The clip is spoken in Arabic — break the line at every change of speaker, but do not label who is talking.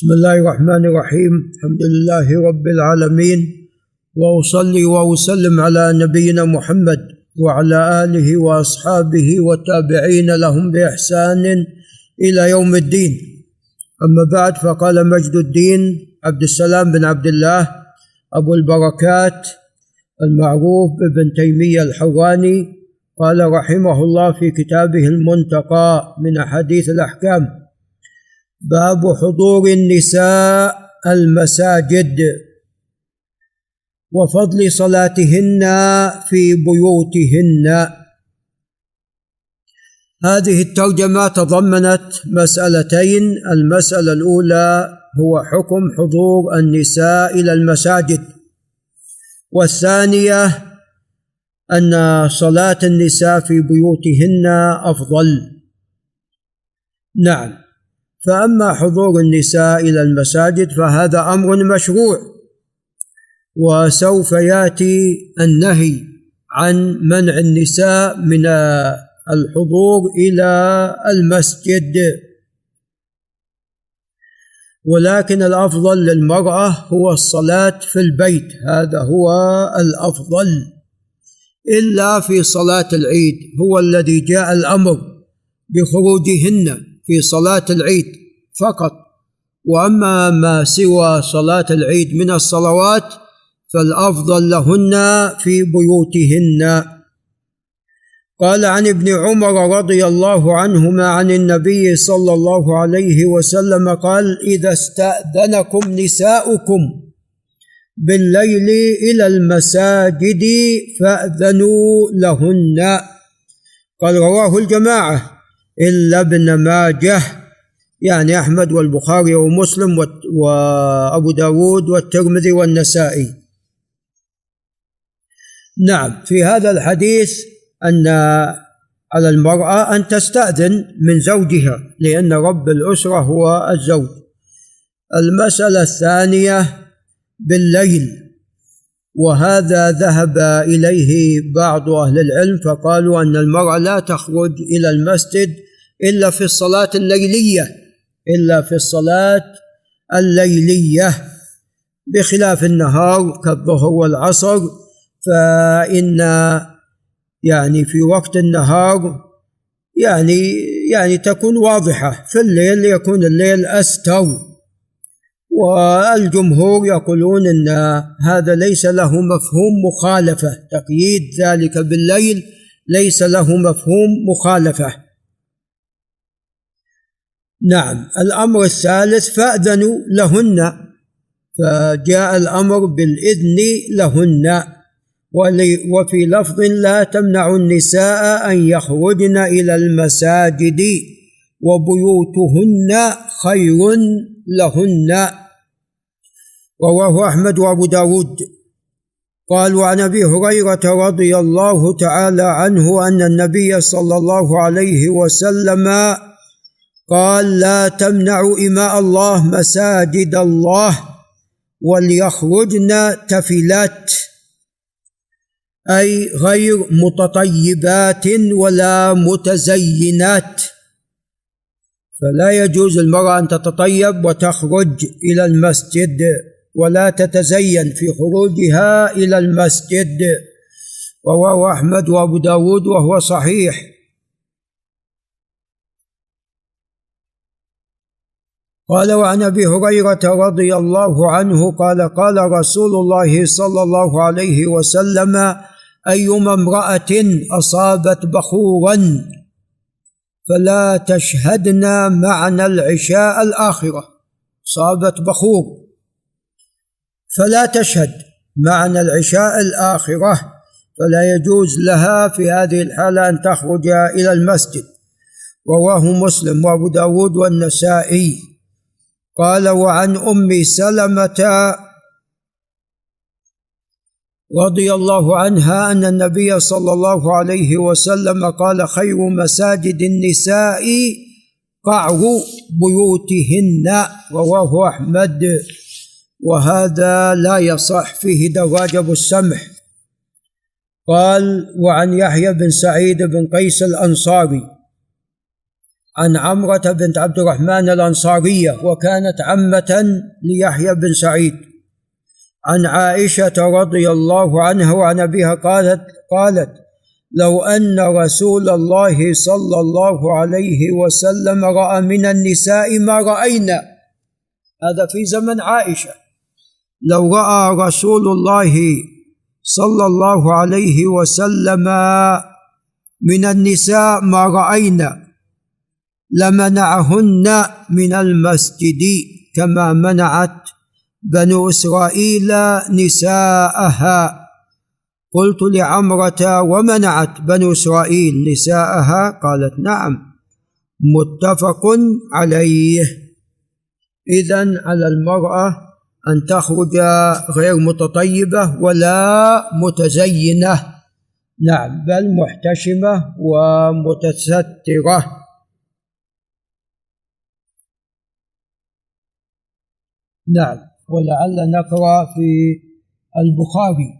بسم الله الرحمن الرحيم. الحمد لله رب العالمين. وأصلي وأسلم على نبينا محمد وعلى آله وأصحابه والتابعين لهم بإحسان إلى يوم الدين. أما بعد فقال مجد الدين عبد السلام بن عبد الله أبو البركات المعروف بابن تيمية الحراني قال رحمه الله في كتابه المنتقى من أحاديث الأحكام. باب حضور النساء المساجد وفضل صلاتهن في بيوتهن. هذه الترجمة تضمنت مسألتين. المسألة الأولى هو حكم حضور النساء إلى المساجد. والثانية أن صلاة النساء في بيوتهن أفضل. نعم. فأما حضور النساء إلى المساجد فهذا أمر مشروع وسوف يأتي النهي عن منع النساء من الحضور إلى المسجد. ولكن الأفضل للمرأة هو الصلاة في البيت هذا هو الأفضل إلا في صلاة العيد هو الذي جاء الأمر بخروجهن. في صلاة العيد فقط. وأما ما سوى صلاة العيد من الصلوات فالأفضل لهن في بيوتهن. قال عن ابن عمر رضي الله عنهما عن النبي صلى الله عليه وسلم قال إذا استأذنكم نساؤكم بالليل إلى المساجد فأذنوا لهن. قال رواه الجماعة. إلا ابن ماجه يعني أحمد والبخاري ومسلم وأبو داود والترمذي والنسائي. نعم في هذا الحديث أن على المرأة أن تستأذن من زوجها لأن رب الأسرة هو الزوج. المسألة الثانية بالليل وهذا ذهب إليه بعض أهل العلم فقالوا أن المرأة لا تخرج إلى المسجد إلا في الصلاة الليلية إلا في الصلاة الليلية. بخلاف النهار كالظهر والعصر فإن يعني في وقت النهار يعني يعني تكون واضحة. في الليل يكون الليل أستر. والجمهور يقولون إن هذا ليس له مفهوم مخالفة. تقييد ذلك بالليل ليس له مفهوم مخالفة. نعم. الأمر الثالث فأذنوا لهن. فجاء الأمر بالإذن لهن. وفي لفظ لا تمنع النساء أن يخرجن إلى المساجد وبيوتهن خير لهن. رواه أحمد وأبو داود. قال وعن أبي هريرة رضي الله تعالى عنه أن النبي صلى الله عليه وسلم قال لا تمنعوا إماء الله مساجد الله وليخرجن تفلات أي غير متطيبات ولا متزينات. فلا يجوز المرأة أن تتطيب وتخرج إلى المسجد ولا تتزين في خروجها إلى المسجد. رواه أحمد وأبو داود وهو صحيح. قال وعن أبي هريرة رضي الله عنه قال قال رسول الله صلى الله عليه وسلم أيما امرأة أصابت بخورا فلا تشهدنا معنا العشاء الآخرة. صابت بخور. فلا تشهد معنا العشاء الآخرة فلا يجوز لها في هذه الحالة أن تخرج إلى المسجد. رواه مسلم وأبو داود والنسائي. قال وعن أم سلمة رضي الله عنها أن النبي صلى الله عليه وسلم قال خير مساجد النساء قعر بيوتهن رواه أحمد. وهذا لا يصح فيه دواجب السمح. قال وعن يحيى بن سعيد بن قيس الأنصاري عن عمرة بنت عبد الرحمن الأنصارية وكانت عمة ليحيى بن سعيد. عن عائشة رضي الله عنها وعن أبيها قالت قالت لو أن رسول الله صلى الله عليه وسلم رأى من النساء ما رأينا هذا في زمن عائشة لو رأى رسول الله صلى الله عليه وسلم من النساء ما رأينا لمنعهن من المسجد كما منعت بنو إسرائيل نساءها. قلت لعمرة ومنعت بنو إسرائيل نساءها؟ قالت نعم متفق عليه. إذا على المرأة أن تخرج غير متطيبة ولا متزينة. نعم بل محتشمة ومتسترة. نعم. ولعل نقرأ في البخاري.